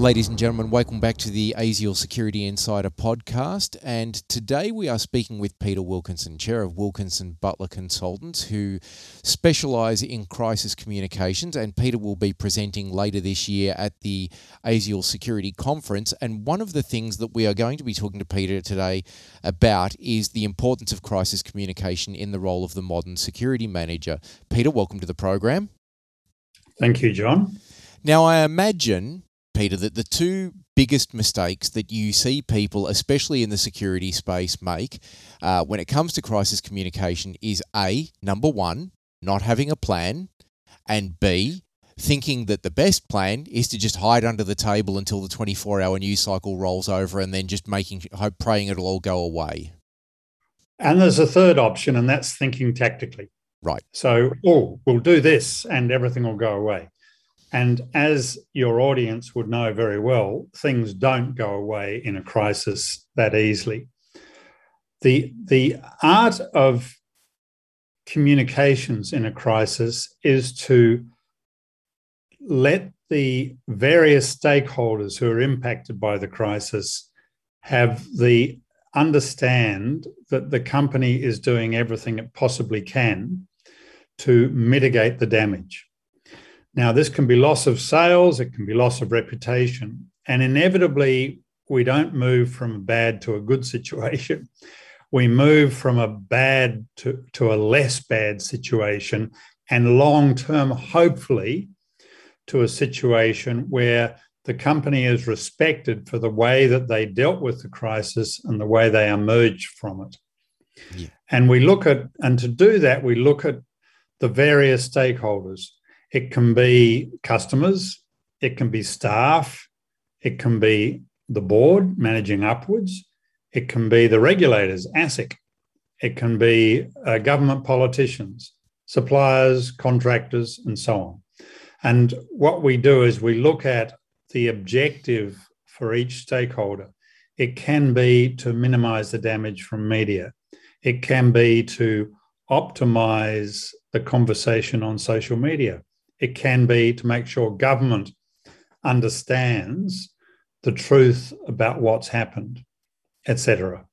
Ladies and gentlemen, welcome back to the ASIAL Security Insider podcast. And today we are speaking with Peter Wilkinson, Chair of Wilkinson Butler Consultants, who specialise in crisis communications. And Peter will be presenting later this year at the ASIAL Security Conference. And one of the things that we are going to be talking to Peter today about is the importance of crisis communication in the role of the modern security manager. Peter, welcome to the program. Thank you, John. Now, I imagine Peter, that the two biggest mistakes that you see people, especially in the security space, make uh, when it comes to crisis communication is A, number one, not having a plan, and B, thinking that the best plan is to just hide under the table until the 24 hour news cycle rolls over and then just making hope praying it'll all go away. And there's a third option, and that's thinking tactically. Right. So, oh, we'll do this and everything will go away. And as your audience would know very well, things don't go away in a crisis that easily. The, the art of communications in a crisis is to let the various stakeholders who are impacted by the crisis have the understand that the company is doing everything it possibly can to mitigate the damage. Now, this can be loss of sales, it can be loss of reputation, and inevitably, we don't move from a bad to a good situation. We move from a bad to, to a less bad situation, and long term, hopefully, to a situation where the company is respected for the way that they dealt with the crisis and the way they emerged from it. Yeah. And we look at, and to do that, we look at the various stakeholders. It can be customers, it can be staff, it can be the board managing upwards, it can be the regulators, ASIC, it can be uh, government politicians, suppliers, contractors, and so on. And what we do is we look at the objective for each stakeholder. It can be to minimize the damage from media. It can be to optimize the conversation on social media it can be to make sure government understands the truth about what's happened, etc.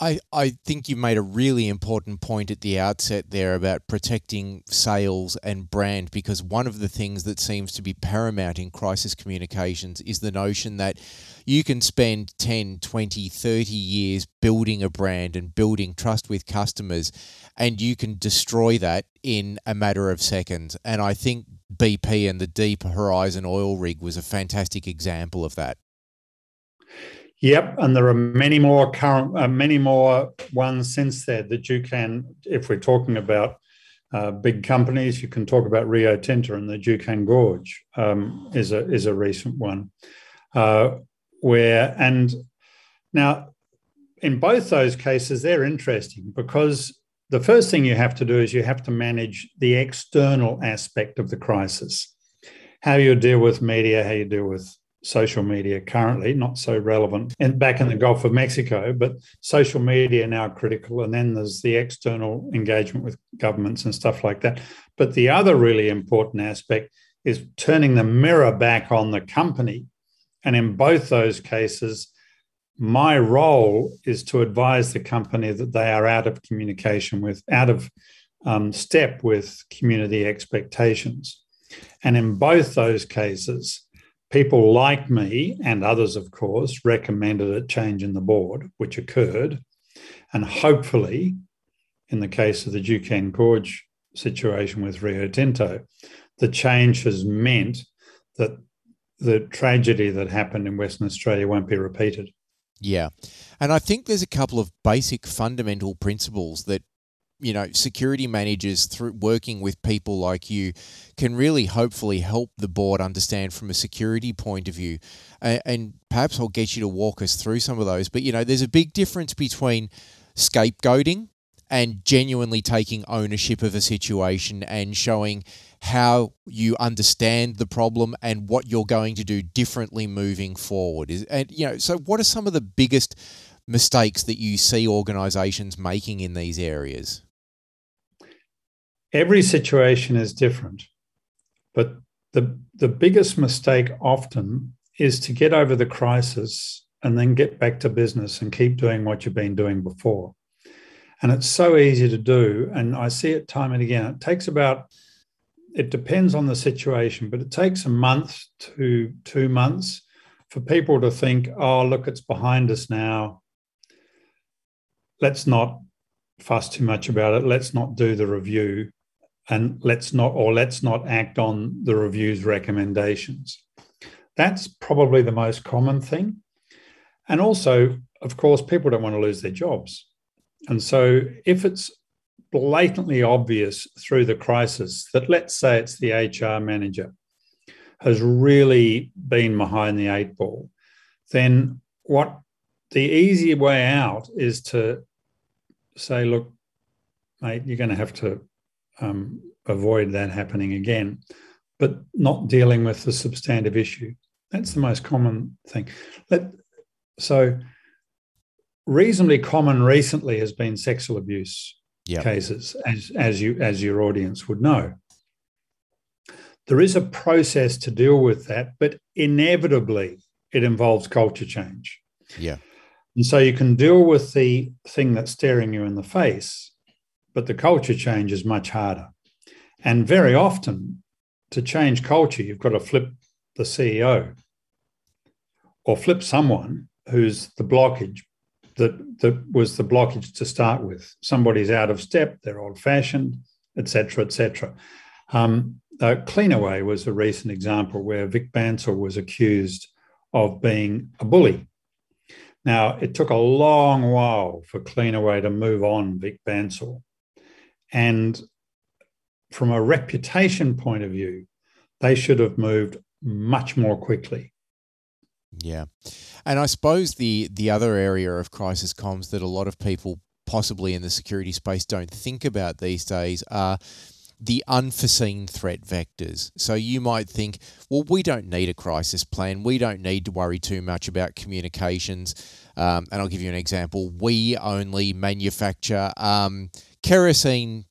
I, I think you made a really important point at the outset there about protecting sales and brand because one of the things that seems to be paramount in crisis communications is the notion that you can spend 10, 20, 30 years building a brand and building trust with customers and you can destroy that in a matter of seconds. And I think BP and the Deep Horizon oil rig was a fantastic example of that. Yep, and there are many more current, uh, many more ones since then that you can, if we're talking about uh, big companies, you can talk about Rio Tinto and the Juukan Gorge um, is a is a recent one, uh, where and now in both those cases they're interesting because the first thing you have to do is you have to manage the external aspect of the crisis. How you deal with media, how you deal with social media currently, not so relevant and back in the Gulf of Mexico, but social media now critical. And then there's the external engagement with governments and stuff like that. But the other really important aspect is turning the mirror back on the company. And in both those cases, my role is to advise the company that they are out of communication with, out of um, step with community expectations. And in both those cases, people like me and others, of course, recommended a change in the board, which occurred. And hopefully, in the case of the Juukan Gorge situation with Rio Tinto, the change has meant that the tragedy that happened in Western Australia won't be repeated. Yeah. And I think there's a couple of basic fundamental principles that you know security managers through working with people like you can really hopefully help the board understand from a security point of view and, and perhaps I'll get you to walk us through some of those but you know there's a big difference between scapegoating and genuinely taking ownership of a situation and showing how you understand the problem and what you're going to do differently moving forward. Is and you know, so what are some of the biggest mistakes that you see organizations making in these areas? Every situation is different, but the the biggest mistake often is to get over the crisis and then get back to business and keep doing what you've been doing before. And it's so easy to do. And I see it time and again. It takes about, it depends on the situation, but it takes a month to two months for people to think, oh, look, it's behind us now. Let's not fuss too much about it. Let's not do the review and let's not, or let's not act on the review's recommendations. That's probably the most common thing. And also, of course, people don't want to lose their jobs. And so if it's blatantly obvious through the crisis that, let's say it's the HR manager, has really been behind the eight ball, then what the easy way out is to say, look, mate, you're going to have to um, avoid that happening again, but not dealing with the substantive issue. That's the most common thing. Let, so, reasonably common recently has been sexual abuse yep. cases, as, as you as your audience would know. There is a process to deal with that, but inevitably it involves culture change. Yeah. And so you can deal with the thing that's staring you in the face, but the culture change is much harder. And very often, to change culture, you've got to flip the CEO or flip someone who's the blockage that, that was the blockage to start with. Somebody's out of step, they're old fashioned, etc., etc. Um, uh, Cleanaway was a recent example where Vik Bansal was accused of being a bully. Now, it took a long while for Cleanaway to move on Vik Bansal. And from a reputation point of view, they should have moved much more quickly. Yeah. And I suppose the the other area of crisis comms that a lot of people possibly in the security space don't think about these days are the unforeseen threat vectors. So you might think, well, we don't need a crisis plan. We don't need to worry too much about communications. Um, and I'll give you an example. We only manufacture um, kerosene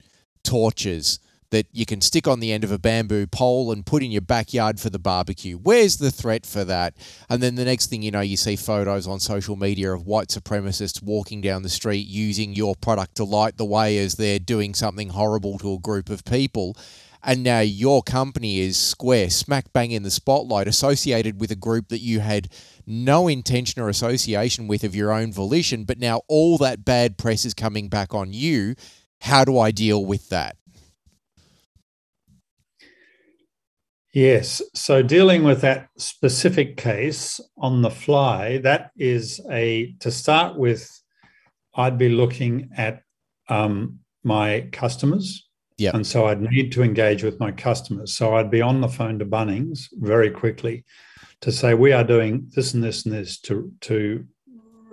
torches that you can stick on the end of a bamboo pole and put in your backyard for the barbecue. Where's the threat for that? And then the next thing you know, you see photos on social media of white supremacists walking down the street using your product to light the way as they're doing something horrible to a group of people. And now your company is square, smack bang in the spotlight, associated with a group that you had no intention or association with of your own volition. But now all that bad press is coming back on you. How do I deal with that? Yes. So dealing with that specific case on the fly, that is a, to start with, I'd be looking at um, my customers. Yeah. And so I'd need to engage with my customers. So I'd be on the phone to Bunnings very quickly to say, we are doing this and this and this to, to,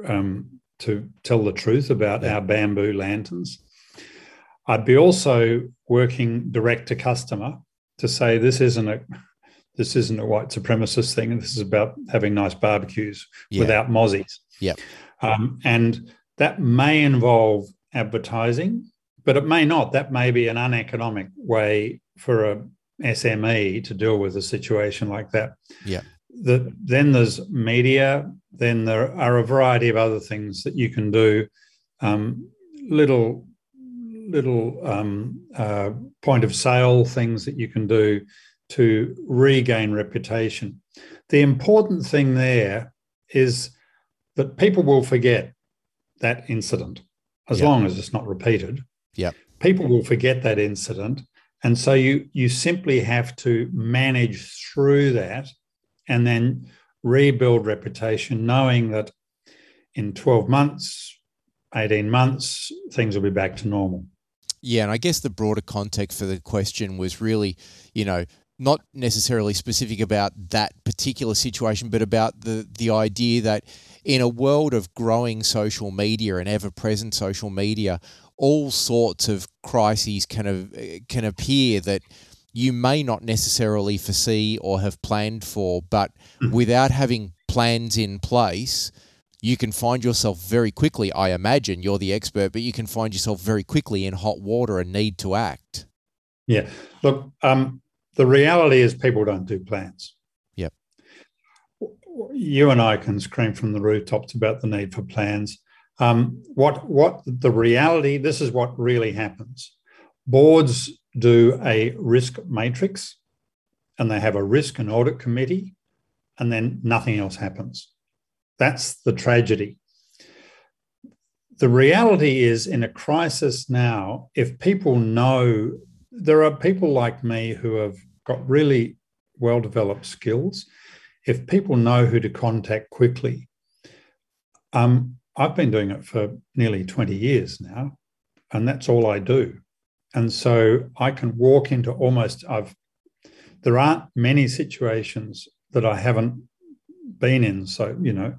um, to tell the truth about our bamboo lanterns. I'd be also working direct to customer to say this isn't a this isn't a white supremacist thing, this is about having nice barbecues yeah. without mozzies. Yeah, um, and that may involve advertising, but it may not. That may be an uneconomic way for a SME to deal with a situation like that. Yeah. The, then there's media. Then there are a variety of other things that you can do. Um, little little um, uh, point of sale things that you can do to regain reputation. The important thing there is that people will forget that incident as yep. long as it's not repeated. Yeah. People will forget that incident. And so you you simply have to manage through that and then rebuild reputation, knowing that in 12 months, 18 months, things will be back to normal. Yeah, and I guess the broader context for the question was really, you know, not necessarily specific about that particular situation, but about the the idea that in a world of growing social media and ever present social media, all sorts of crises can have, can appear that you may not necessarily foresee or have planned for, but mm-hmm. without having plans in place, you can find yourself very quickly, I imagine you're the expert, but you can find yourself very quickly in hot water and need to act. Yeah. Look, um, the reality is people don't do plans. Yep. You and I can scream from the rooftops about the need for plans. Um, what what the reality? This is what really happens. Boards do a risk matrix, and they have a risk and audit committee, and then nothing else happens. That's the tragedy. The reality is, in a crisis now, if people know there are people like me who have got really well developed skills. If people know who to contact quickly, um, I've been doing it for nearly 20 years now, and that's all I do. And so I can walk into almost, I've, there aren't many situations that I haven't been in. So, you know,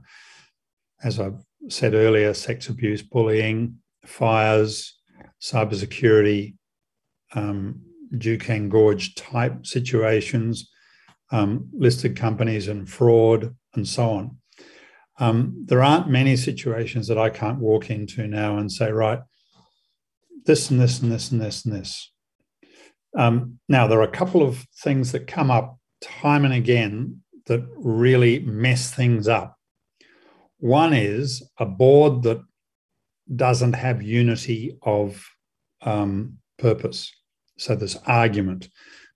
as I've said earlier, sex abuse, bullying, fires, cybersecurity, um, Juukan Gorge type situations, um, listed companies and fraud and so on. Um, there aren't many situations that I can't walk into now and say, right, this and this and this and this and this. Um, now, there are a couple of things that come up time and again that really mess things up. One is a board that doesn't have unity of um, purpose. So there's argument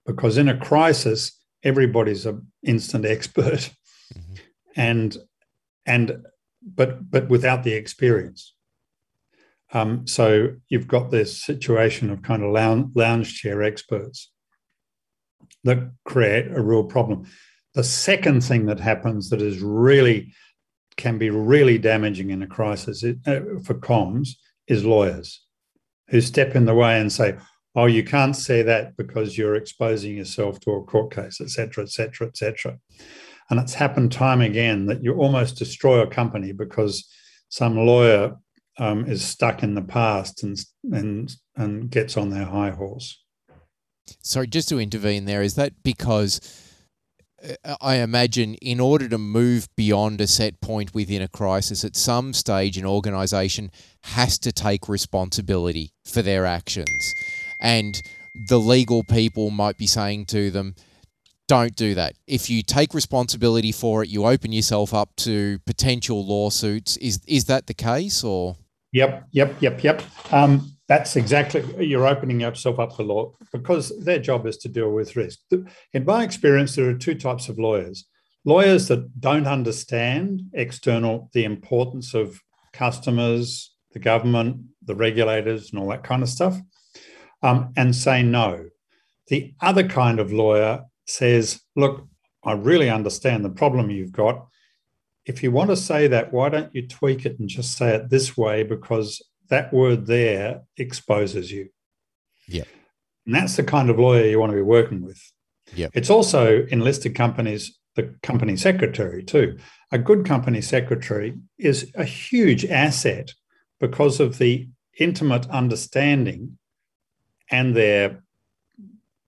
because in a crisis, everybody's an instant expert, mm-hmm. and and but but without the experience. Um, so you've got this situation of kind of lounge, lounge chair experts that create a real problem. The second thing that happens that is really can be really damaging in a crisis uh, for comms is lawyers who step in the way and say, oh, you can't say that because you're exposing yourself to a court case, etc., etc., etc. And it's happened time again that you almost destroy a company because some lawyer um, is stuck in the past and and and gets on their high horse. Sorry, just to intervene there, is that because I imagine in order to move beyond a set point within a crisis, at some stage, an organisation has to take responsibility for their actions and the legal people might be saying to them, don't do that. If you take responsibility for it, you open yourself up to potential lawsuits. Is is that the case, or? Yep, yep, yep, yep. Um, that's exactly you're opening yourself up for law because their job is to deal with risk. In my experience, there are two types of lawyers: lawyers that don't understand external the importance of customers, the government, the regulators, and all that kind of stuff, um, and say no. The other kind of lawyer says, look, I really understand the problem you've got. If you want to say that, why don't you tweak it and just say it this way because that word there exposes you. Yeah. And that's the kind of lawyer you want to be working with. Yeah. It's also in listed companies, the company secretary too. A good company secretary is a huge asset because of the intimate understanding and their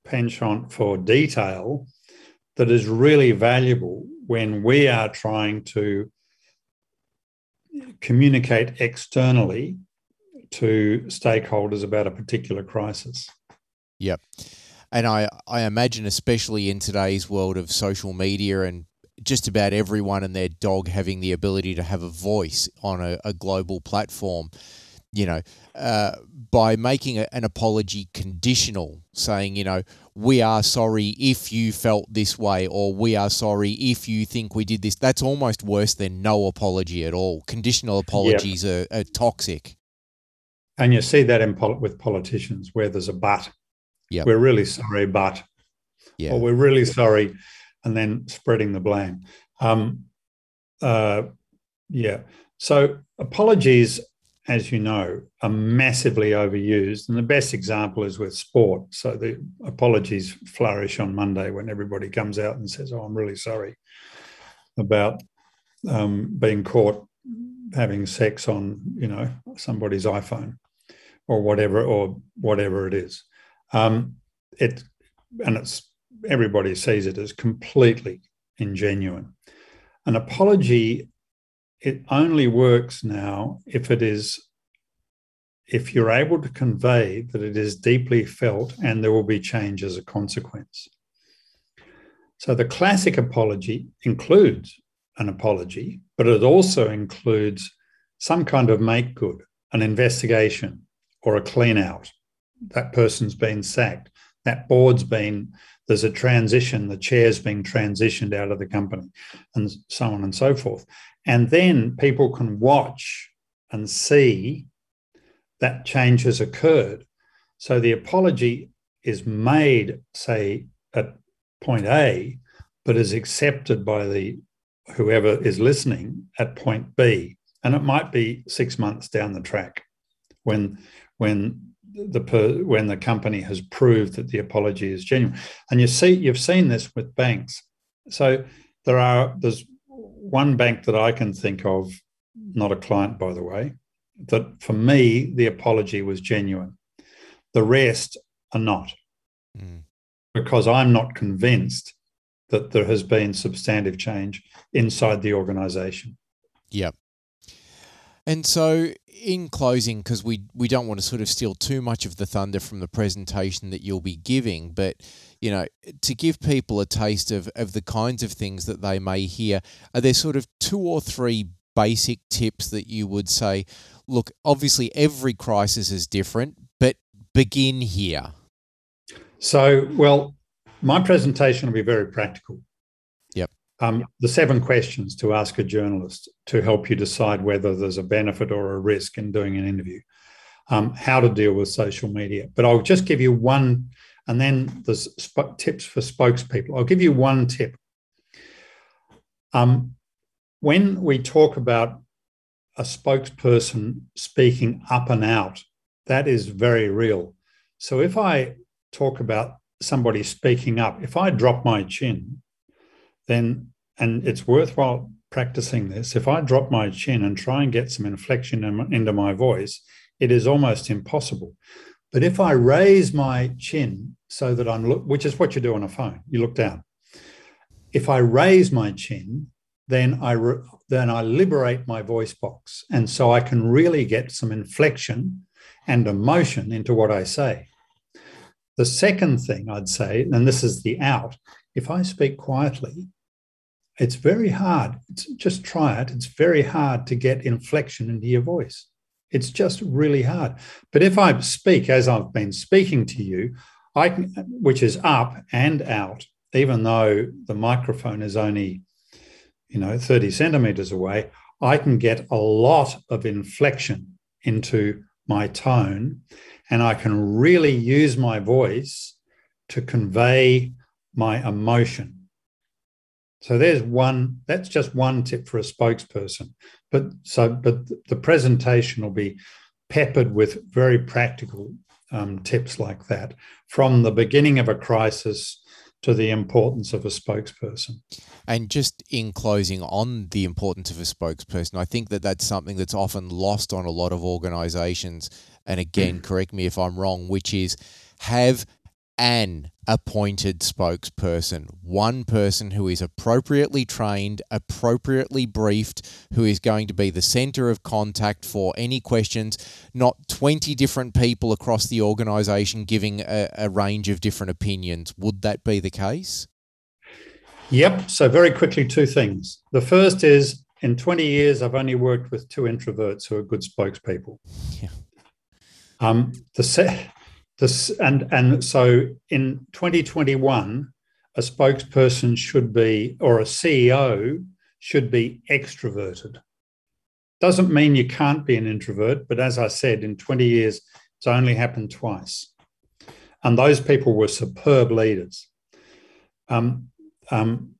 penchant for detail that is really valuable when we are trying to communicate externally to stakeholders about a particular crisis. Yep. And I, I imagine, especially in today's world of social media and just about everyone and their dog having the ability to have a voice on a, a global platform, you know, uh, by making a, an apology conditional, saying, you know, we are sorry if you felt this way, or we are sorry if you think we did this. That's almost worse than no apology at all. Conditional apologies yep. are, are, toxic. And you see that in pol- with politicians where there's a but. Yeah, we're really sorry, but. Yeah. Or we're really sorry, and then spreading the blame. Um, uh, yeah. So apologies as you know, are massively overused. And the best example is with sport. So the apologies flourish on Monday when everybody comes out and says, Oh, I'm really sorry about um, being caught having sex on, you know, somebody's iPhone or whatever, or whatever it is. Um, it and it's everybody sees it as completely ingenuine. An apology it only works now if it is if you're able to convey that it is deeply felt and there will be change as a consequence. So the classic apology includes an apology, but it also includes some kind of make good, an investigation, or a clean out. That person's been sacked. That board's been, there's a transition, the chair's being transitioned out of the company, and so on and so forth. And then people can watch and see that change has occurred. So the apology is made, say, at point A, but is accepted by the whoever is listening at point B. And it might be six months down the track when when the per, when the company has proved that the apology is genuine. And you see, you've seen this with banks. So there are there's one bank that I can think of, not a client by the way, that for me the apology was genuine. The rest are not. Mm. Because I'm not convinced that there has been substantive change inside the organization. Yep. And so, in closing, because we, we don't want to sort of steal too much of the thunder from the presentation that you'll be giving, but you know, to give people a taste of, of the kinds of things that they may hear, are there sort of two or three basic tips that you would say, look, obviously every crisis is different, but begin here? So, well, my presentation will be very practical. Um, the seven questions to ask a journalist to help you decide whether there's a benefit or a risk in doing an interview. Um, how to deal with social media. But I'll just give you one, and then there's sp- tips for spokespeople. I'll give you one tip. Um, when we talk about a spokesperson speaking up and out, that is very real. So if I talk about somebody speaking up, if I drop my chin, then, and it's worthwhile practicing this, if I drop my chin and try and get some inflection in, into my voice, it is almost impossible. But if I raise my chin so that I'm, look, which is what you do on a phone, you look down. If I raise my chin, then I re, then I liberate my voice box, and so I can really get some inflection and emotion into what I say. The second thing I'd say, and this is the out, if I speak quietly, it's very hard. It's, just try it. It's very hard to get inflection into your voice. It's just really hard. But if I speak as I've been speaking to you, I can, which is up and out, even though the microphone is only, you know, 30 centimeters away, I can get a lot of inflection into my tone and I can really use my voice to convey my emotion. So there's one, that's just one tip for a spokesperson. But so, but the presentation will be peppered with very practical um, tips like that from the beginning of a crisis to the importance of a spokesperson. And just in closing on the importance of a spokesperson, I think that that's something that's often lost on a lot of organizations and again, correct me if I'm wrong, which is have an appointed spokesperson, one person who is appropriately trained, appropriately briefed, who is going to be the center of contact for any questions, not 20 different people across the organization giving a, a range of different opinions. Would that be the case? Yep. So, very quickly, two things. The first is in 20 years, I've only worked with two introverts who are good spokespeople. Yeah. Um, the this and and so in 2021, a spokesperson should be or a CEO should be extroverted. Doesn't mean you can't be an introvert, but as I said, in 20 years, it's only happened twice. And those people were superb leaders. Um, um,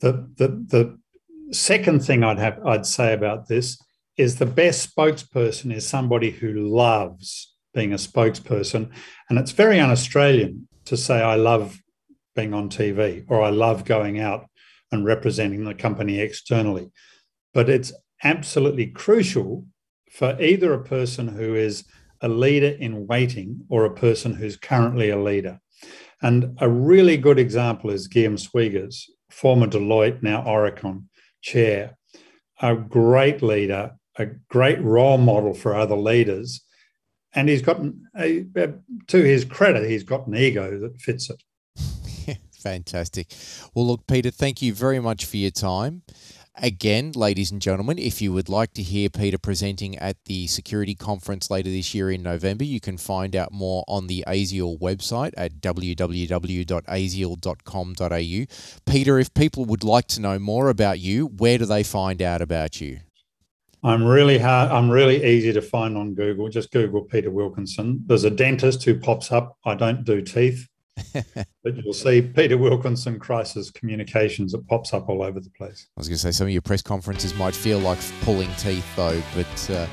the, the, the second thing I'd have I'd say about this is the best spokesperson is somebody who loves being a spokesperson. And it's very un Australian to say, I love being on TV or I love going out and representing the company externally. But it's absolutely crucial for either a person who is a leader in waiting or a person who's currently a leader. And a really good example is Giam Swiegers, former Deloitte, now Aurecon chair, a great leader a great role model for other leaders. And he's got, a, to his credit, he's got an ego that fits it. Fantastic. Well, look, Peter, thank you very much for your time. Again, ladies and gentlemen, if you would like to hear Peter presenting at the security conference later this year in November, you can find out more on the ASIAL website at www.asial.com.au. Peter, if people would like to know more about you, where do they find out about you? I'm really hard. I'm really easy to find on Google. Just Google Peter Wilkinson. There's a dentist who pops up. I don't do teeth. but you'll see Peter Wilkinson Crisis Communications. It pops up all over the place. I was going to say some of your press conferences might feel like pulling teeth, though. But uh,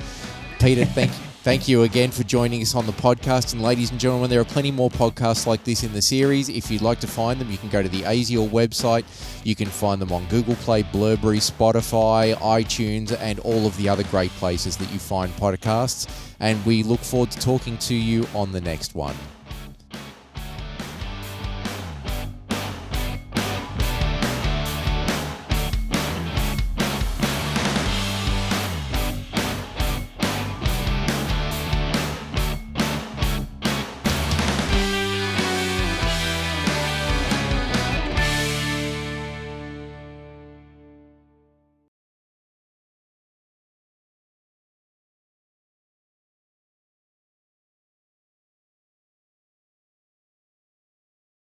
Peter, thank you. Thank you again for joining us on the podcast. And ladies and gentlemen, there are plenty more podcasts like this in the series. If you'd like to find them, you can go to the ASIAL website. You can find them on Google Play, Blubrry, Spotify, iTunes, and all of the other great places that you find podcasts. And we look forward to talking to you on the next one.